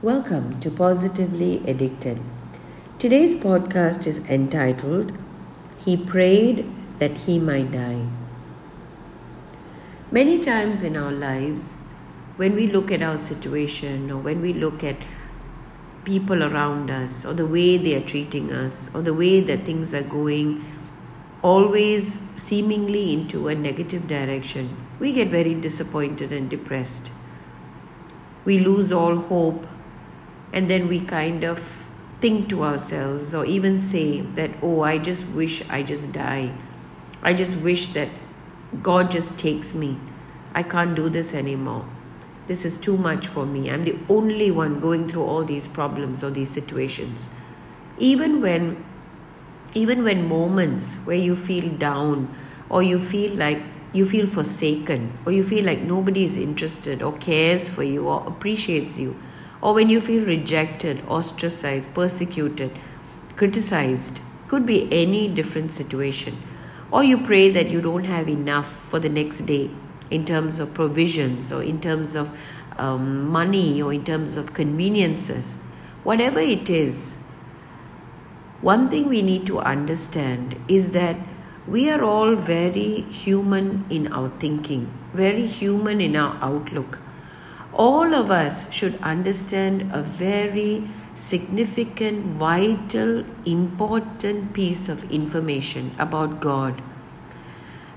Welcome to Positively Addicted. Today's podcast is entitled He Prayed That He Might Die. Many times in our lives, when we look at our situation or when we look at people around us or the way they are treating us or the way that things are going always seemingly into a negative direction, we get very disappointed and depressed. We lose all hope and then we kind of think to ourselves or even say that oh i just wish i just die. I just wish that god just takes me. I can't do this anymore. This is too much for me. I'm the only one going through all these problems or these situations. Even when even when moments where you feel down or you feel like you feel forsaken or you feel like nobody is interested or cares for you or appreciates you or when you feel rejected, ostracized, persecuted, criticized, could be any different situation. Or you pray that you don't have enough for the next day in terms of provisions or in terms of um, money or in terms of conveniences. Whatever it is, one thing we need to understand is that we are all very human in our thinking, very human in our outlook all of us should understand a very significant, vital, important piece of information about God.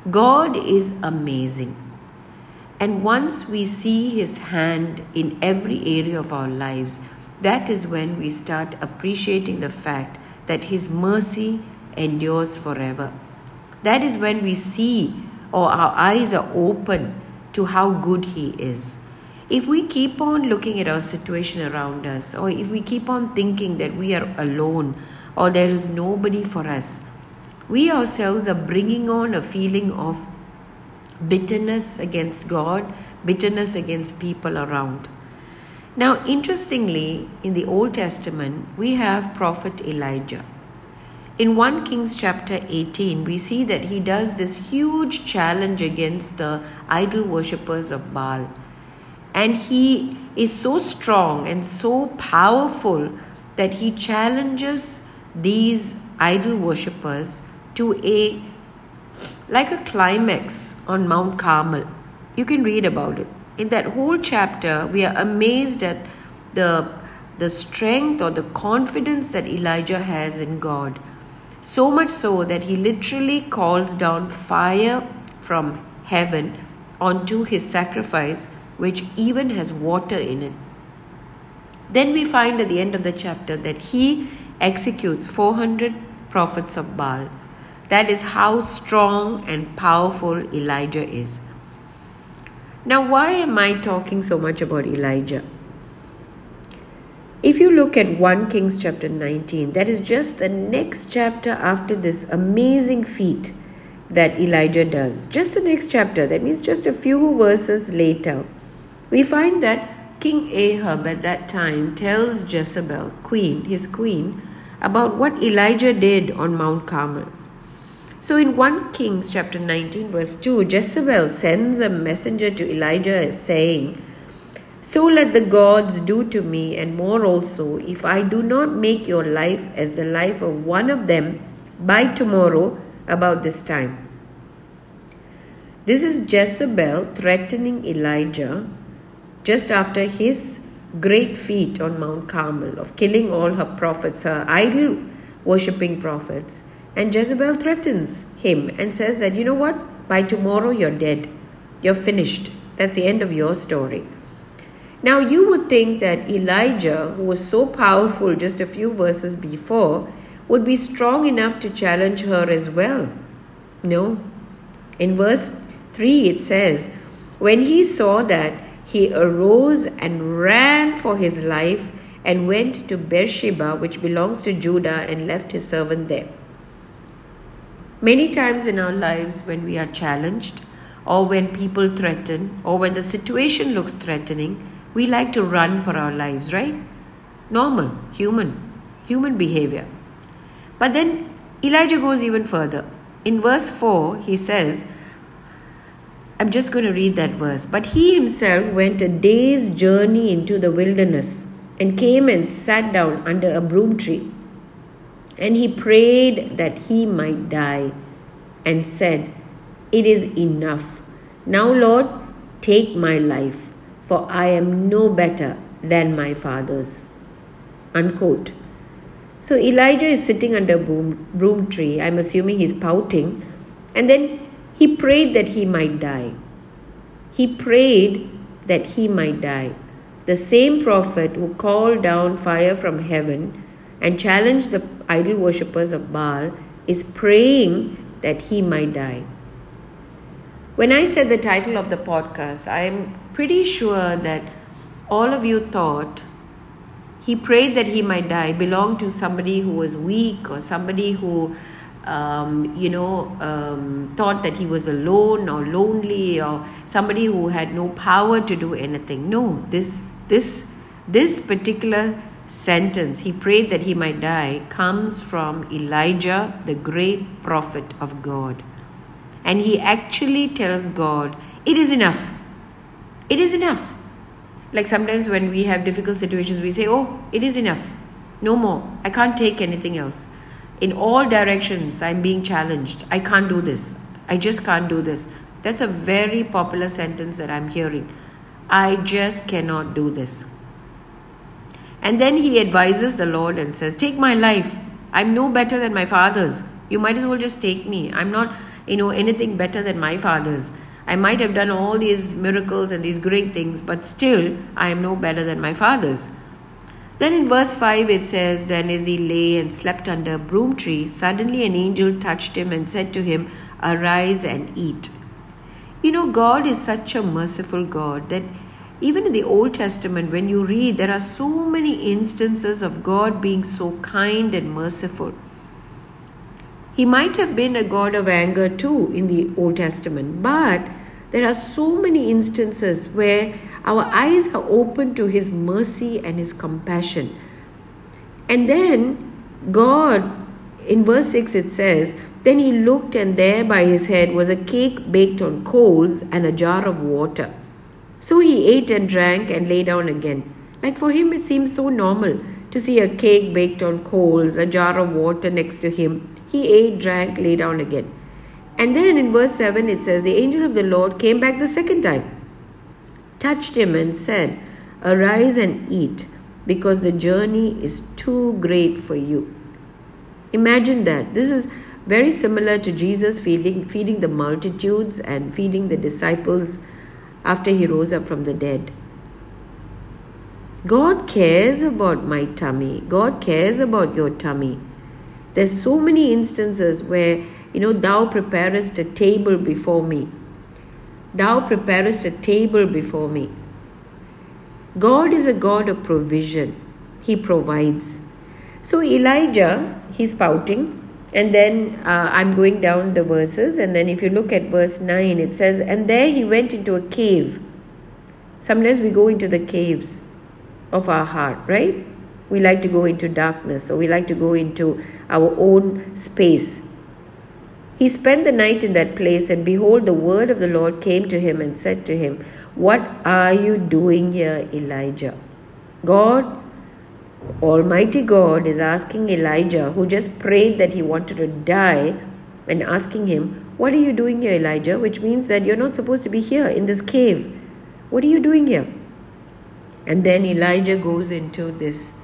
God is amazing. And once we see His hand in every area of our lives, that is when we start appreciating the fact that His mercy endures forever. That is when we see or our eyes are open to how good He is. If we keep on looking at our situation around us, or if we keep on thinking that we are alone or there is nobody for us, we ourselves are bringing on a feeling of bitterness against God, bitterness against people around. Now, interestingly, in the Old Testament, we have Prophet Elijah. In 1 Kings chapter 18, we see that he does this huge challenge against the idol worshippers of Baal. And he is so strong and so powerful that he challenges these idol worshippers to a like a climax on Mount Carmel. You can read about it. In that whole chapter, we are amazed at the, the strength or the confidence that Elijah has in God. So much so that he literally calls down fire from heaven onto his sacrifice which even has water in it. Then we find at the end of the chapter that he executes 400 prophets of Baal. That is how strong and powerful Elijah is. Now, why am I talking so much about Elijah? If you look at 1 Kings chapter 19, that is just the next chapter after this amazing feat that Elijah does. Just the next chapter, that means just a few verses later we find that King Ahab at that time tells Jezebel, queen, his queen, about what Elijah did on Mount Carmel. So in 1 Kings chapter 19 verse 2, Jezebel sends a messenger to Elijah saying, So let the gods do to me and more also, if I do not make your life as the life of one of them by tomorrow about this time. This is Jezebel threatening Elijah just after his great feat on Mount Carmel of killing all her prophets, her idol worshipping prophets. And Jezebel threatens him and says that, you know what, by tomorrow you're dead. You're finished. That's the end of your story. Now, you would think that Elijah, who was so powerful just a few verses before, would be strong enough to challenge her as well. No. In verse 3, it says, When he saw that he arose and ran for his life and went to Beersheba, which belongs to Judah, and left his servant there. Many times in our lives, when we are challenged, or when people threaten, or when the situation looks threatening, we like to run for our lives, right? Normal, human, human behavior. But then Elijah goes even further. In verse 4, he says, I'm just going to read that verse. But he himself went a day's journey into the wilderness and came and sat down under a broom tree. And he prayed that he might die and said, It is enough. Now, Lord, take my life, for I am no better than my father's. Unquote. So Elijah is sitting under a broom, broom tree. I'm assuming he's pouting. And then he prayed that he might die. He prayed that he might die. The same prophet who called down fire from heaven and challenged the idol worshippers of Baal is praying that he might die. When I said the title of the podcast, I am pretty sure that all of you thought he prayed that he might die belonged to somebody who was weak or somebody who um, you know um, thought that he was alone or lonely or somebody who had no power to do anything no this this this particular sentence he prayed that he might die comes from elijah the great prophet of god and he actually tells god it is enough it is enough like sometimes when we have difficult situations, we say, Oh, it is enough. No more. I can't take anything else. In all directions, I'm being challenged. I can't do this. I just can't do this. That's a very popular sentence that I'm hearing. I just cannot do this. And then he advises the Lord and says, Take my life. I'm no better than my father's. You might as well just take me. I'm not, you know, anything better than my father's. I might have done all these miracles and these great things, but still I am no better than my fathers. Then in verse 5 it says, Then as he lay and slept under a broom tree, suddenly an angel touched him and said to him, Arise and eat. You know, God is such a merciful God that even in the Old Testament, when you read, there are so many instances of God being so kind and merciful. He might have been a God of anger too in the Old Testament, but there are so many instances where our eyes are open to His mercy and His compassion. And then God, in verse 6, it says, Then he looked, and there by his head was a cake baked on coals and a jar of water. So he ate and drank and lay down again. Like for him, it seems so normal to see a cake baked on coals, a jar of water next to him, he ate, drank, lay down again. And then in verse 7 it says, The angel of the Lord came back the second time, touched him, and said, Arise and eat, because the journey is too great for you. Imagine that. This is very similar to Jesus feeding, feeding the multitudes and feeding the disciples after he rose up from the dead. God cares about my tummy. God cares about your tummy. There's so many instances where, you know, thou preparest a table before me. Thou preparest a table before me. God is a God of provision, He provides. So Elijah, he's pouting, and then uh, I'm going down the verses, and then if you look at verse 9, it says, And there he went into a cave. Sometimes we go into the caves of our heart, right? We like to go into darkness or we like to go into our own space. He spent the night in that place, and behold, the word of the Lord came to him and said to him, What are you doing here, Elijah? God, Almighty God, is asking Elijah, who just prayed that he wanted to die, and asking him, What are you doing here, Elijah? Which means that you're not supposed to be here in this cave. What are you doing here? And then Elijah goes into this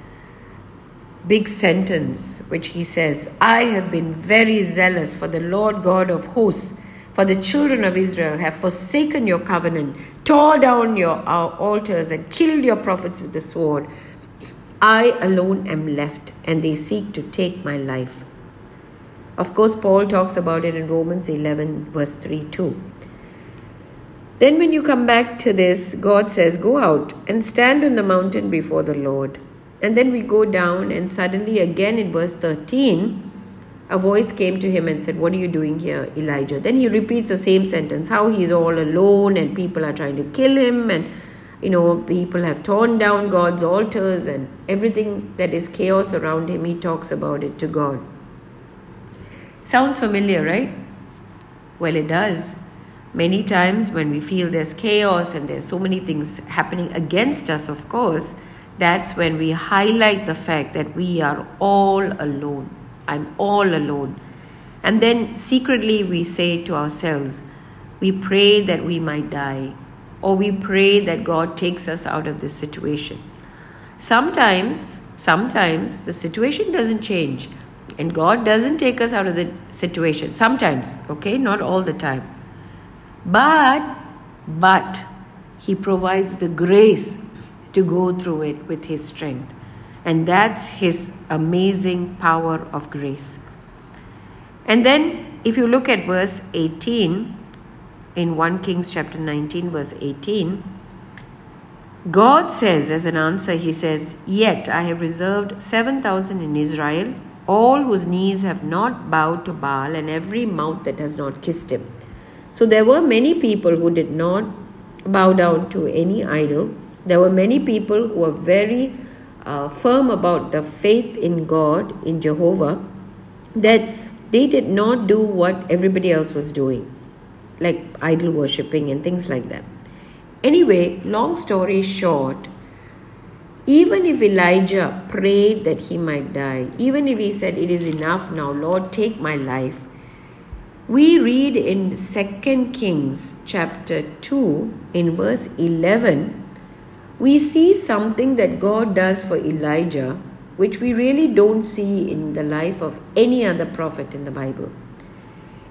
big sentence which he says, I have been very zealous for the Lord God of hosts, for the children of Israel have forsaken your covenant, tore down your altars, and killed your prophets with the sword. I alone am left, and they seek to take my life. Of course, Paul talks about it in Romans 11, verse 3 too. Then, when you come back to this, God says, Go out and stand on the mountain before the Lord. And then we go down, and suddenly, again in verse 13, a voice came to him and said, What are you doing here, Elijah? Then he repeats the same sentence how he's all alone and people are trying to kill him, and you know, people have torn down God's altars and everything that is chaos around him. He talks about it to God. Sounds familiar, right? Well, it does. Many times when we feel there's chaos and there's so many things happening against us, of course, that's when we highlight the fact that we are all alone. I'm all alone. And then secretly we say to ourselves, we pray that we might die, or we pray that God takes us out of this situation. Sometimes, sometimes the situation doesn't change, and God doesn't take us out of the situation. Sometimes, okay, not all the time. But, but, He provides the grace to go through it with His strength. And that's His amazing power of grace. And then, if you look at verse 18, in 1 Kings chapter 19, verse 18, God says, as an answer, He says, Yet I have reserved 7,000 in Israel, all whose knees have not bowed to Baal, and every mouth that has not kissed him. So there were many people who did not bow down to any idol. There were many people who were very uh, firm about the faith in God, in Jehovah, that they did not do what everybody else was doing, like idol worshipping and things like that. Anyway, long story short, even if Elijah prayed that he might die, even if he said, It is enough now, Lord, take my life, we read in 2 Kings chapter 2, in verse 11, we see something that God does for Elijah, which we really don't see in the life of any other prophet in the Bible.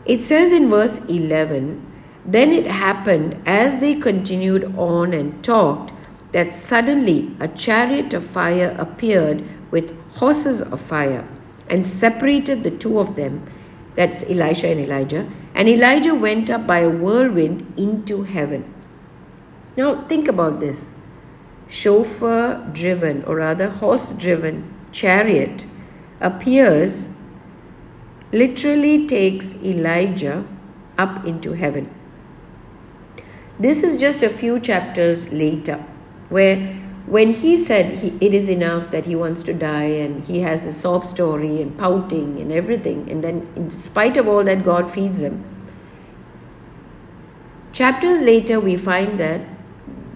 It says in verse 11, then it happened as they continued on and talked that suddenly a chariot of fire appeared with horses of fire and separated the two of them. That's Elisha and Elijah. And Elijah went up by a whirlwind into heaven. Now, think about this chauffeur driven, or rather horse driven chariot appears, literally takes Elijah up into heaven. This is just a few chapters later, where when he said he, it is enough that he wants to die and he has a sob story and pouting and everything, and then in spite of all that, God feeds him. Chapters later, we find that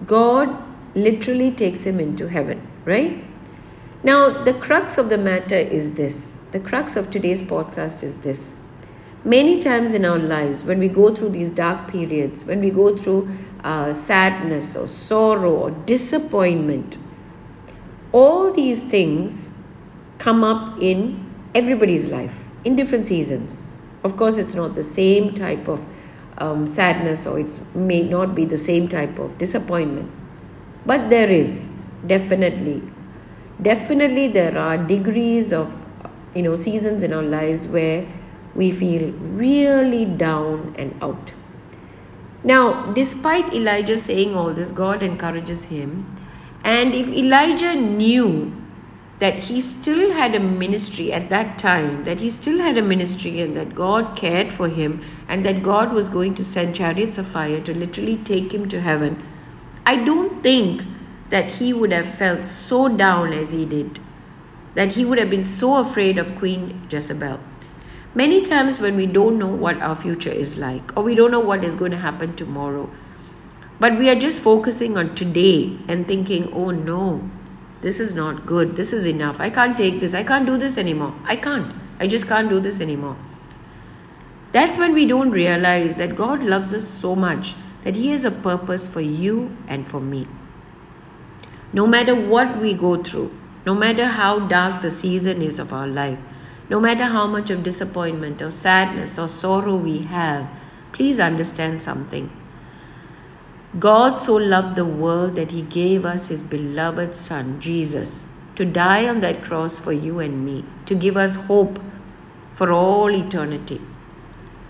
God literally takes him into heaven, right? Now, the crux of the matter is this the crux of today's podcast is this Many times in our lives, when we go through these dark periods, when we go through uh, sadness or sorrow or disappointment, all these things come up in everybody's life in different seasons. Of course, it's not the same type of um, sadness or it may not be the same type of disappointment. But there is definitely, definitely there are degrees of, you know, seasons in our lives where we feel really down and out. Now, despite Elijah saying all this, God encourages him. And if Elijah knew that he still had a ministry at that time, that he still had a ministry and that God cared for him and that God was going to send chariots of fire to literally take him to heaven, I don't think that he would have felt so down as he did, that he would have been so afraid of Queen Jezebel. Many times, when we don't know what our future is like, or we don't know what is going to happen tomorrow, but we are just focusing on today and thinking, oh no, this is not good, this is enough, I can't take this, I can't do this anymore, I can't, I just can't do this anymore. That's when we don't realize that God loves us so much that He has a purpose for you and for me. No matter what we go through, no matter how dark the season is of our life, no matter how much of disappointment or sadness or sorrow we have, please understand something. God so loved the world that He gave us His beloved Son, Jesus, to die on that cross for you and me, to give us hope for all eternity.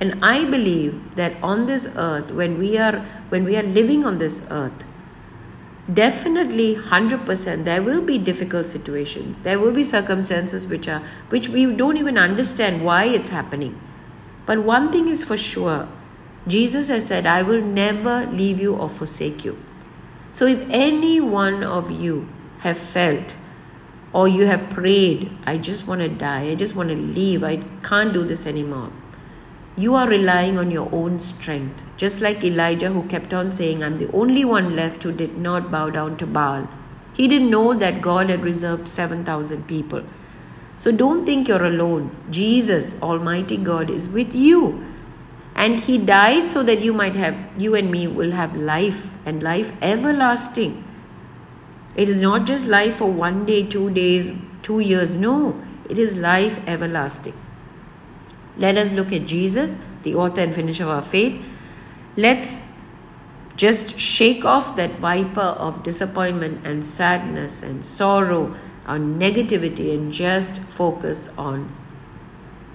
And I believe that on this earth, when we are when we are living on this earth, definitely 100% there will be difficult situations. There will be circumstances which are which we don't even understand why it's happening. But one thing is for sure. Jesus has said i will never leave you or forsake you. So if any one of you have felt or you have prayed i just want to die. I just want to leave. I can't do this anymore you are relying on your own strength. Just like Elijah, who kept on saying, I'm the only one left who did not bow down to Baal. He didn't know that God had reserved 7,000 people. So don't think you're alone. Jesus, Almighty God, is with you. And He died so that you might have, you and me will have life and life everlasting. It is not just life for one day, two days, two years. No, it is life everlasting. Let us look at Jesus, the author and finisher of our faith. Let's just shake off that viper of disappointment and sadness and sorrow and negativity and just focus on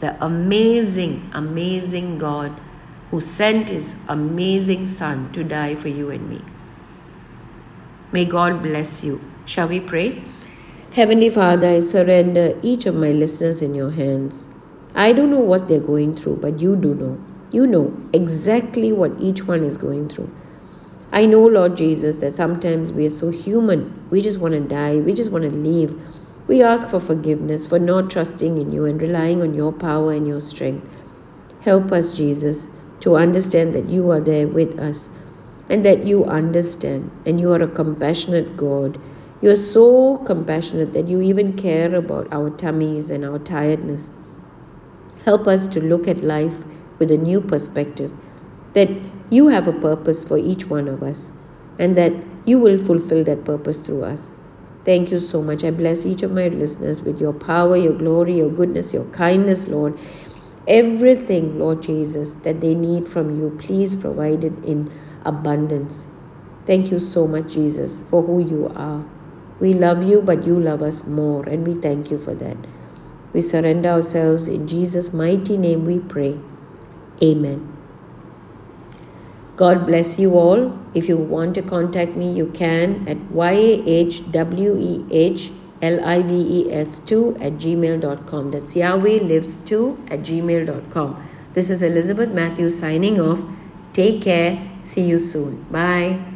the amazing, amazing God who sent his amazing Son to die for you and me. May God bless you. Shall we pray? Heavenly Father, I surrender each of my listeners in your hands. I don't know what they're going through, but you do know. You know exactly what each one is going through. I know, Lord Jesus, that sometimes we are so human. We just want to die. We just want to leave. We ask for forgiveness for not trusting in you and relying on your power and your strength. Help us, Jesus, to understand that you are there with us and that you understand and you are a compassionate God. You are so compassionate that you even care about our tummies and our tiredness. Help us to look at life with a new perspective that you have a purpose for each one of us and that you will fulfill that purpose through us. Thank you so much. I bless each of my listeners with your power, your glory, your goodness, your kindness, Lord. Everything, Lord Jesus, that they need from you, please provide it in abundance. Thank you so much, Jesus, for who you are. We love you, but you love us more, and we thank you for that. We surrender ourselves in Jesus' mighty name, we pray. Amen. God bless you all. If you want to contact me, you can at yahwehlives2 at gmail.com. That's Yahweh lives 2 at gmail.com. This is Elizabeth Matthews signing off. Take care. See you soon. Bye.